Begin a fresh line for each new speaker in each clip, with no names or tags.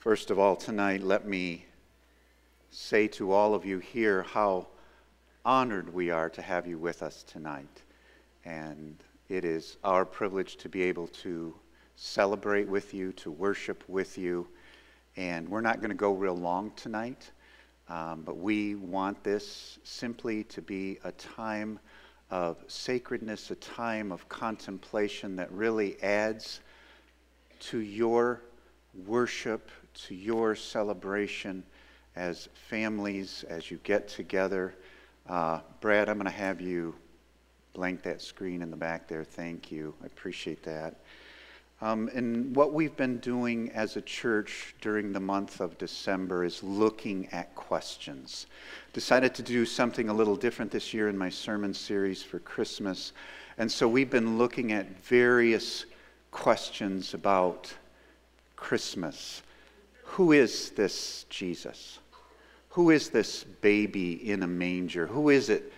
First of all, tonight, let me say to all of you here how honored we are to have you with us tonight. And it is our privilege to be able to celebrate with you, to worship with you. And we're not going to go real long tonight, um, but we want this simply to be a time of sacredness, a time of contemplation that really adds to your worship, to your celebration as families, as you get together. Uh, Brad, I'm going to have you blank that screen in the back there. Thank you. I appreciate that. Um, and what we've been doing as a church during the month of December is looking at questions. Decided to do something a little different this year in my sermon series for Christmas. And so we've been looking at various questions about Christmas. Who is this Jesus? Who is this baby in a manger? Who is it?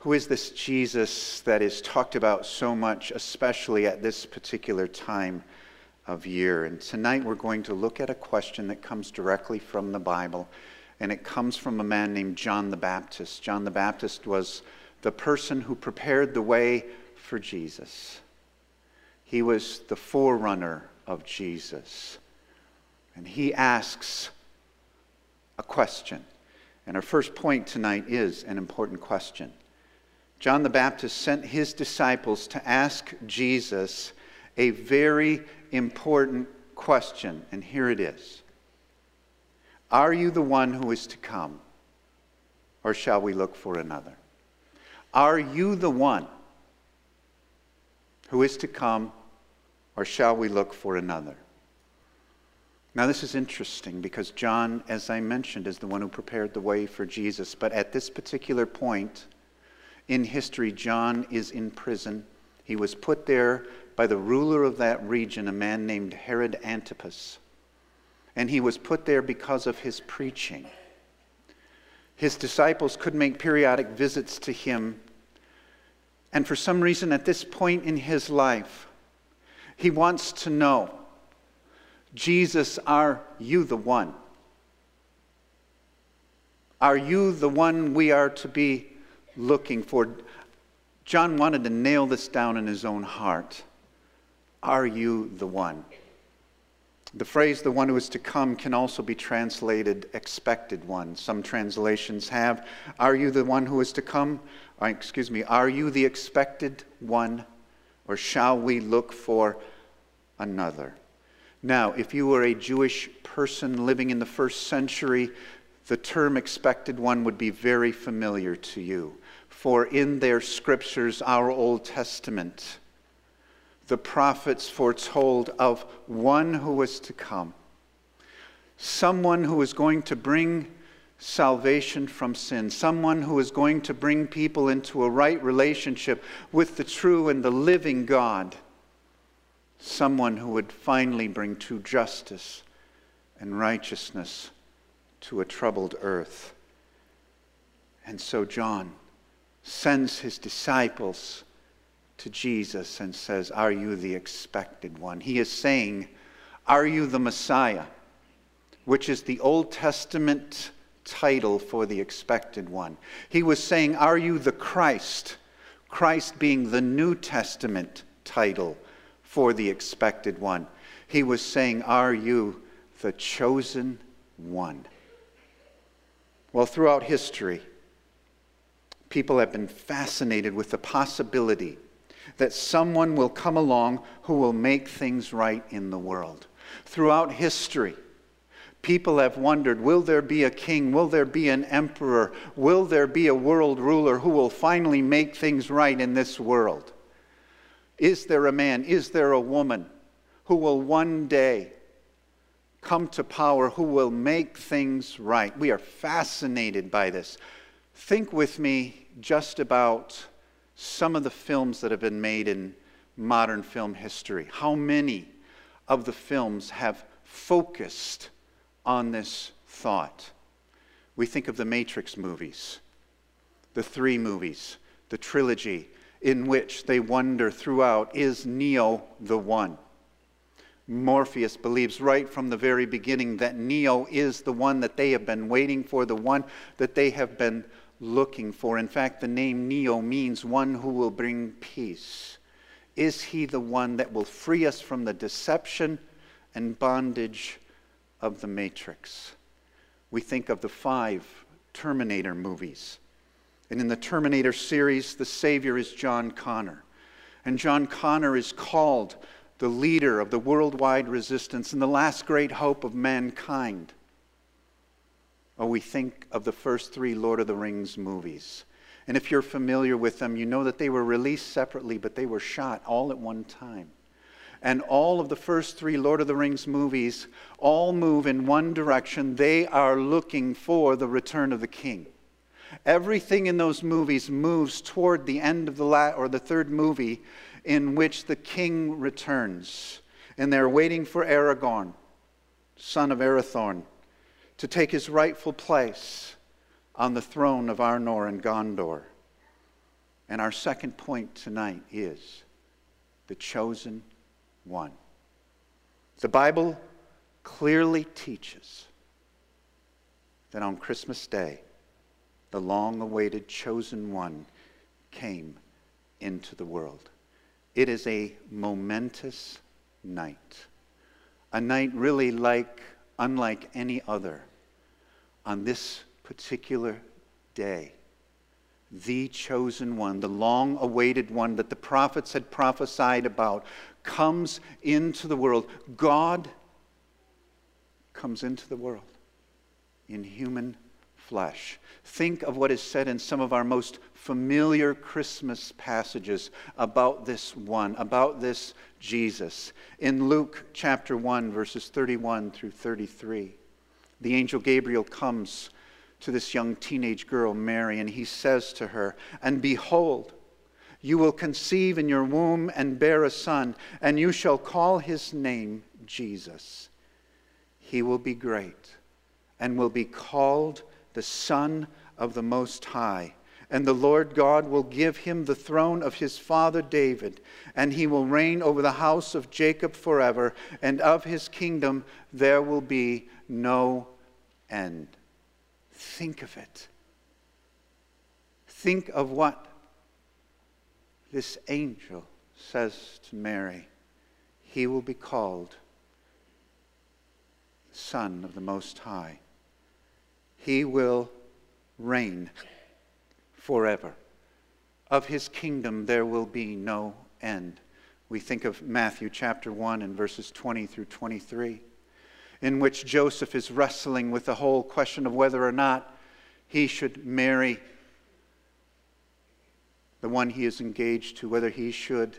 Who is this Jesus that is talked about so much, especially at this particular time of year? And tonight we're going to look at a question that comes directly from the Bible, and it comes from a man named John the Baptist. John the Baptist was the person who prepared the way for Jesus, he was the forerunner of Jesus. And he asks a question. And our first point tonight is an important question. John the Baptist sent his disciples to ask Jesus a very important question, and here it is Are you the one who is to come, or shall we look for another? Are you the one who is to come, or shall we look for another? Now, this is interesting because John, as I mentioned, is the one who prepared the way for Jesus. But at this particular point, in history, John is in prison. He was put there by the ruler of that region, a man named Herod Antipas. And he was put there because of his preaching. His disciples could make periodic visits to him. And for some reason, at this point in his life, he wants to know Jesus, are you the one? Are you the one we are to be looking for. John wanted to nail this down in his own heart. Are you the one? The phrase, the one who is to come, can also be translated expected one. Some translations have, Are you the one who is to come? Or, uh, excuse me, Are you the expected one? Or shall we look for another? Now, if you were a Jewish person living in the first century, the term expected one would be very familiar to you. For in their scriptures, our Old Testament, the prophets foretold of one who was to come, someone who was going to bring salvation from sin, someone who is going to bring people into a right relationship with the true and the living God, someone who would finally bring true justice and righteousness to a troubled earth. And so, John, sends his disciples to Jesus and says, Are you the expected one? He is saying, Are you the Messiah? Which is the Old Testament title for the expected one. He was saying, Are you the Christ? Christ being the New Testament title for the expected one. He was saying, Are you the chosen one? Well, throughout history, people have been fascinated with the possibility that someone will come along who will make things right in the world. Throughout history, people have wondered will there be a king? Will there be an emperor? Will there be a world ruler who will finally make things right in this world? Is there a man? Is there a woman who will one day come to power, who will make things right? We are fascinated by this. Think with me just about some of the films that have been made in modern film history. How many of the films have focused on this thought? We think of the Matrix movies, the three movies, the trilogy, in which they wonder throughout is Neo the one? Morpheus believes right from the very beginning that Neo is the one that they have been waiting for, the one that they have been looking for. In fact, the name Neo means one who will bring peace. Is he the one that will free us from the deception and bondage of the Matrix? We think of the five Terminator movies. And in the Terminator series, the Savior is John Connor. And John Connor is called the leader of the worldwide resistance and the last great hope of mankind. Or we think of the first three Lord of the Rings movies. And if you're familiar with them, you know that they were released separately, but they were shot all at one time. And all of the first three Lord of the Rings movies all move in one direction. They are looking for the return of the king. Everything in those movies moves toward the end of the la- or the third movie in which the king returns. And they're waiting for Aragorn, son of Arathorn, to take his rightful place on the throne of Arnor and Gondor. And our second point tonight is the chosen one. The Bible clearly teaches that on Christmas Day, the long awaited chosen one came into the world. It is a momentous night, a night really like unlike any other. On this particular day, the chosen one, the long awaited one that the prophets had prophesied about, comes into the world. God comes into the world in human flesh. Think of what is said in some of our most familiar Christmas passages about this one, about this Jesus. In Luke chapter 1, verses 31 through 33, the angel Gabriel comes to this young teenage girl, Mary, and he says to her, And behold, you will conceive in your womb and bear a son, and you shall call his name Jesus. He will be great and will be called the Son of the Most High. And the Lord God will give him the throne of his father David, and he will reign over the house of Jacob forever, and of his kingdom there will be no end. Think of it. Think of what this angel says to Mary. He will be called Son of the Most High he will reign forever. Of his kingdom there will be no end. We think of Matthew chapter 1 and verses 20 through 23, in which Joseph is wrestling with the whole question of whether or not he should marry the one he is engaged to, whether he should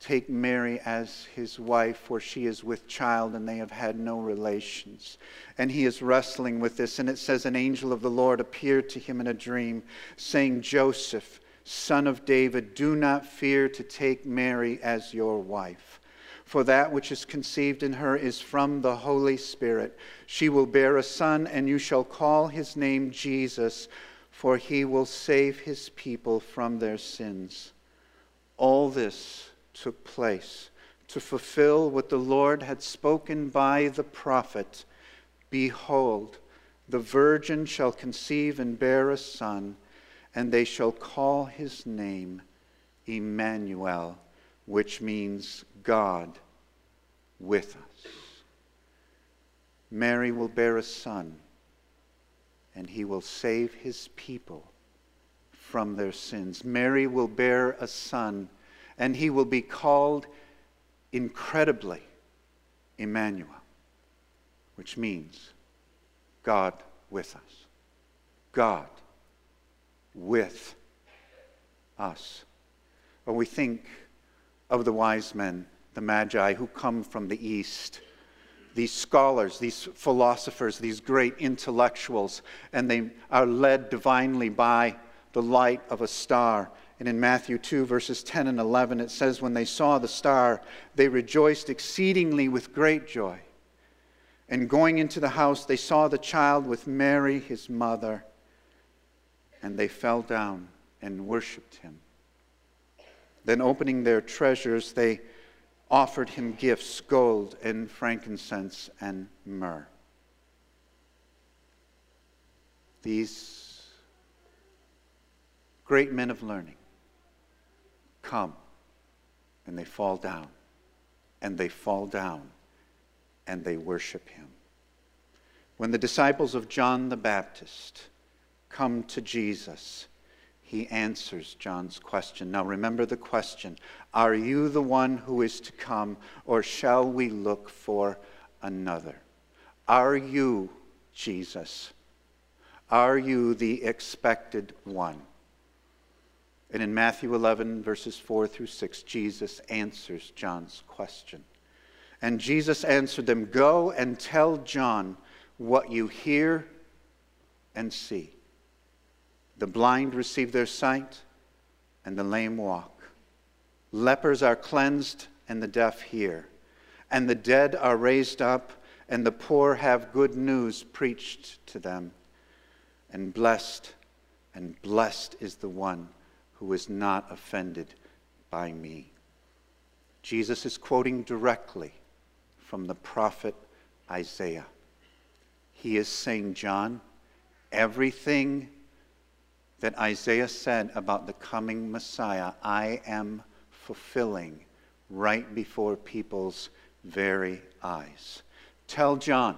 take Mary as his wife, for she is with child and they have had no relations. And he is wrestling with this. And it says, An angel of the Lord appeared to him in a dream, saying, Joseph, son of David, do not fear to take Mary as your wife. For that which is conceived in her is from the Holy Spirit. She will bear a son, and you shall call his name Jesus, for he will save his people from their sins. All this took place to fulfill what the Lord had spoken by the prophet Behold, the virgin shall conceive and bear a son, and they shall call his name Emmanuel, which means God with us. Mary will bear a son, and he will save his people from their sins. Mary will bear a son and he will be called incredibly Emmanuel, which means God with us. God with us. When we think of the wise men, the Magi who come from the East, these scholars, these philosophers, these great intellectuals, and they are led divinely by the light of a star and in Matthew 2, verses 10 and 11, it says, When they saw the star, they rejoiced exceedingly with great joy. And going into the house, they saw the child with Mary, his mother, and they fell down and worshiped him. Then, opening their treasures, they offered him gifts gold and frankincense and myrrh. These great men of learning come and they fall down and they fall down and they worship him. When the disciples of John the Baptist come to Jesus, he answers John's question. Now remember the question Are you the one who is to come, or shall we look for another? Are you Jesus? Are you the expected one? And in Matthew 11, verses 4 through 6, Jesus answers John's question. And Jesus answered them Go and tell John what you hear and see. The blind receive their sight, and the lame walk. Lepers are cleansed, and the deaf hear. And the dead are raised up, and the poor have good news preached to them. And blessed, and blessed is the one who is not offended by me. Jesus is quoting directly from the prophet Isaiah. He is saying, John, everything that Isaiah said about the coming Messiah, I am fulfilling right before people's very eyes. Tell John,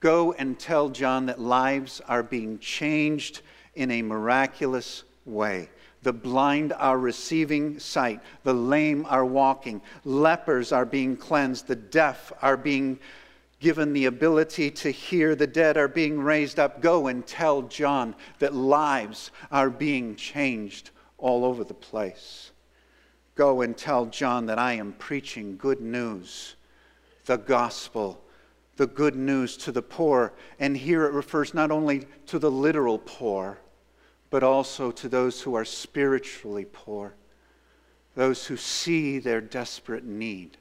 go and tell John that lives are being changed in a miraculous way. The blind are receiving sight. The lame are walking. Lepers are being cleansed. The deaf are being given the ability to hear, the dead are being raised up. Go and tell John that lives are being changed all over the place. Go and tell John that I am preaching good news, the gospel, the good news to the poor. And here it refers not only to the literal poor, but also to those who are spiritually poor, those who see their desperate need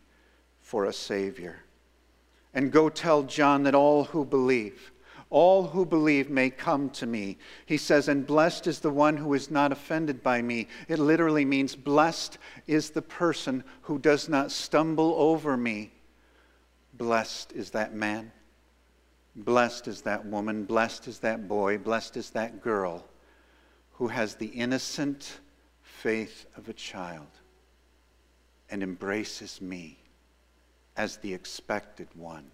for a Savior. And go tell John that all who believe, all who believe may come to me. He says, and blessed is the one who is not offended by me. It literally means blessed is the person who does not stumble over me. Blessed is that man. Blessed is that woman. Blessed is that boy. Blessed is that girl who has the innocent faith of a child and embraces me as the expected one,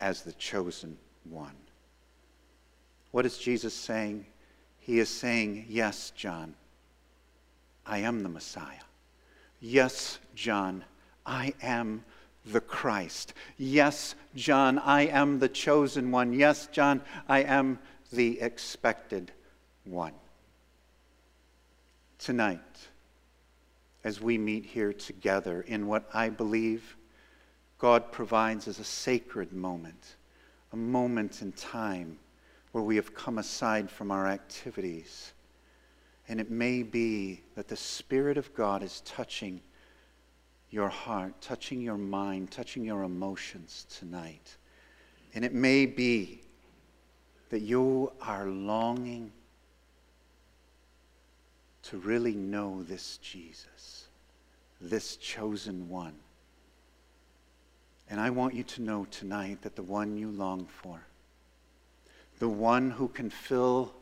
as the chosen one. What is Jesus saying? He is saying, Yes, John, I am the Messiah. Yes, John, I am the Christ. Yes, John, I am the chosen one. Yes, John, I am the expected one. Tonight, as we meet here together in what I believe God provides as a sacred moment, a moment in time where we have come aside from our activities. And it may be that the Spirit of God is touching your heart, touching your mind, touching your emotions tonight. And it may be that you are longing to really know this Jesus, this chosen one and I want you to know tonight that the one you long for, the one who can fill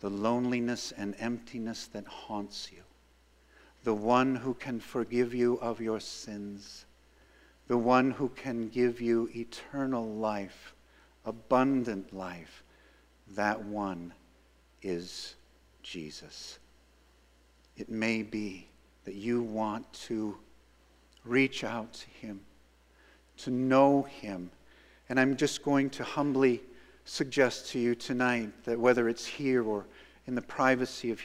the loneliness and emptiness that haunts you, the one who can forgive you of your sins, the one who can give you eternal life, abundant life, that one is Jesus. It may be that you want to reach out to him to know Him. And I'm just going to humbly suggest to you tonight that whether it's here or in the privacy of,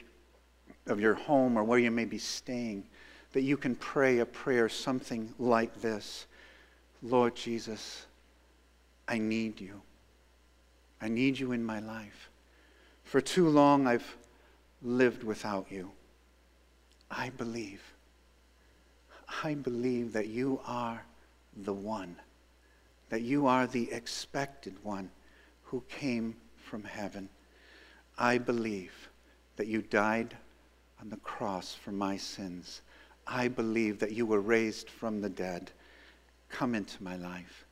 of your home or where you may be staying, that you can pray a prayer something like this Lord Jesus, I need you. I need you in my life. For too long I've lived without you. I believe. I believe that you are the one, that you are the expected one who came from heaven. I believe that you died on the cross for my sins. I believe that you were raised from the dead. Come into my life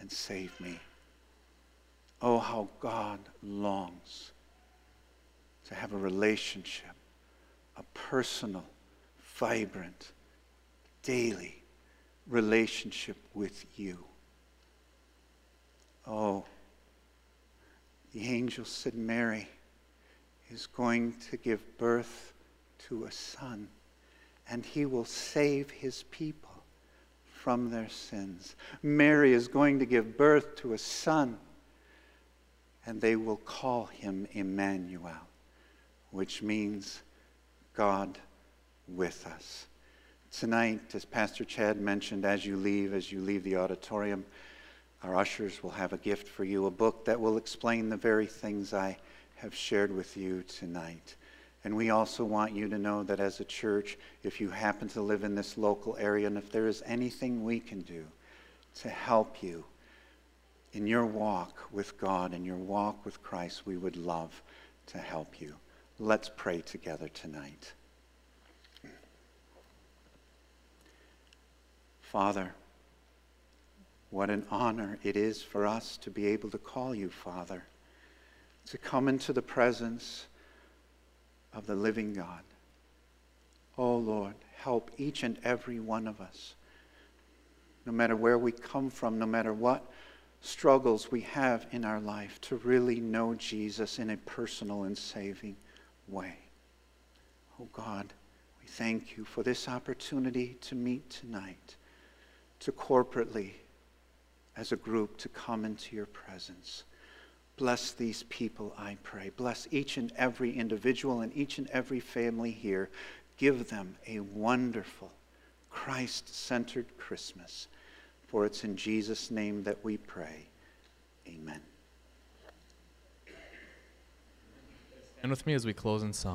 and save me. Oh, how God longs to have a relationship, a personal, vibrant, daily relationship with you. Oh, the angel said, Mary is going to give birth to a son, and he will save his people from their sins. Mary is going to give birth to a son, and they will call him Emmanuel, which means God with us. Tonight, as Pastor Chad mentioned, as you leave, as you leave the auditorium, our ushers will have a gift for you, a book that will explain the very things I have shared with you tonight. And we also want you to know that as a church, if you happen to live in this local area, and if there is anything we can do to help you in your walk with God and your walk with Christ, we would love to help you. Let's pray together tonight. Father, what an honor it is for us to be able to call you Father, to come into the presence of the living God. Oh Lord, help each and every one of us, no matter where we come from, no matter what struggles we have in our life, to really know Jesus in a personal and saving way. Oh God, we thank you for this opportunity to meet tonight to corporately, as a group, to come into your presence. Bless these people, I pray. Bless each and every individual and each and every family here. Give them a wonderful, Christ centered Christmas. For it's in Jesus' name that we pray. Amen.
With me as we close in song.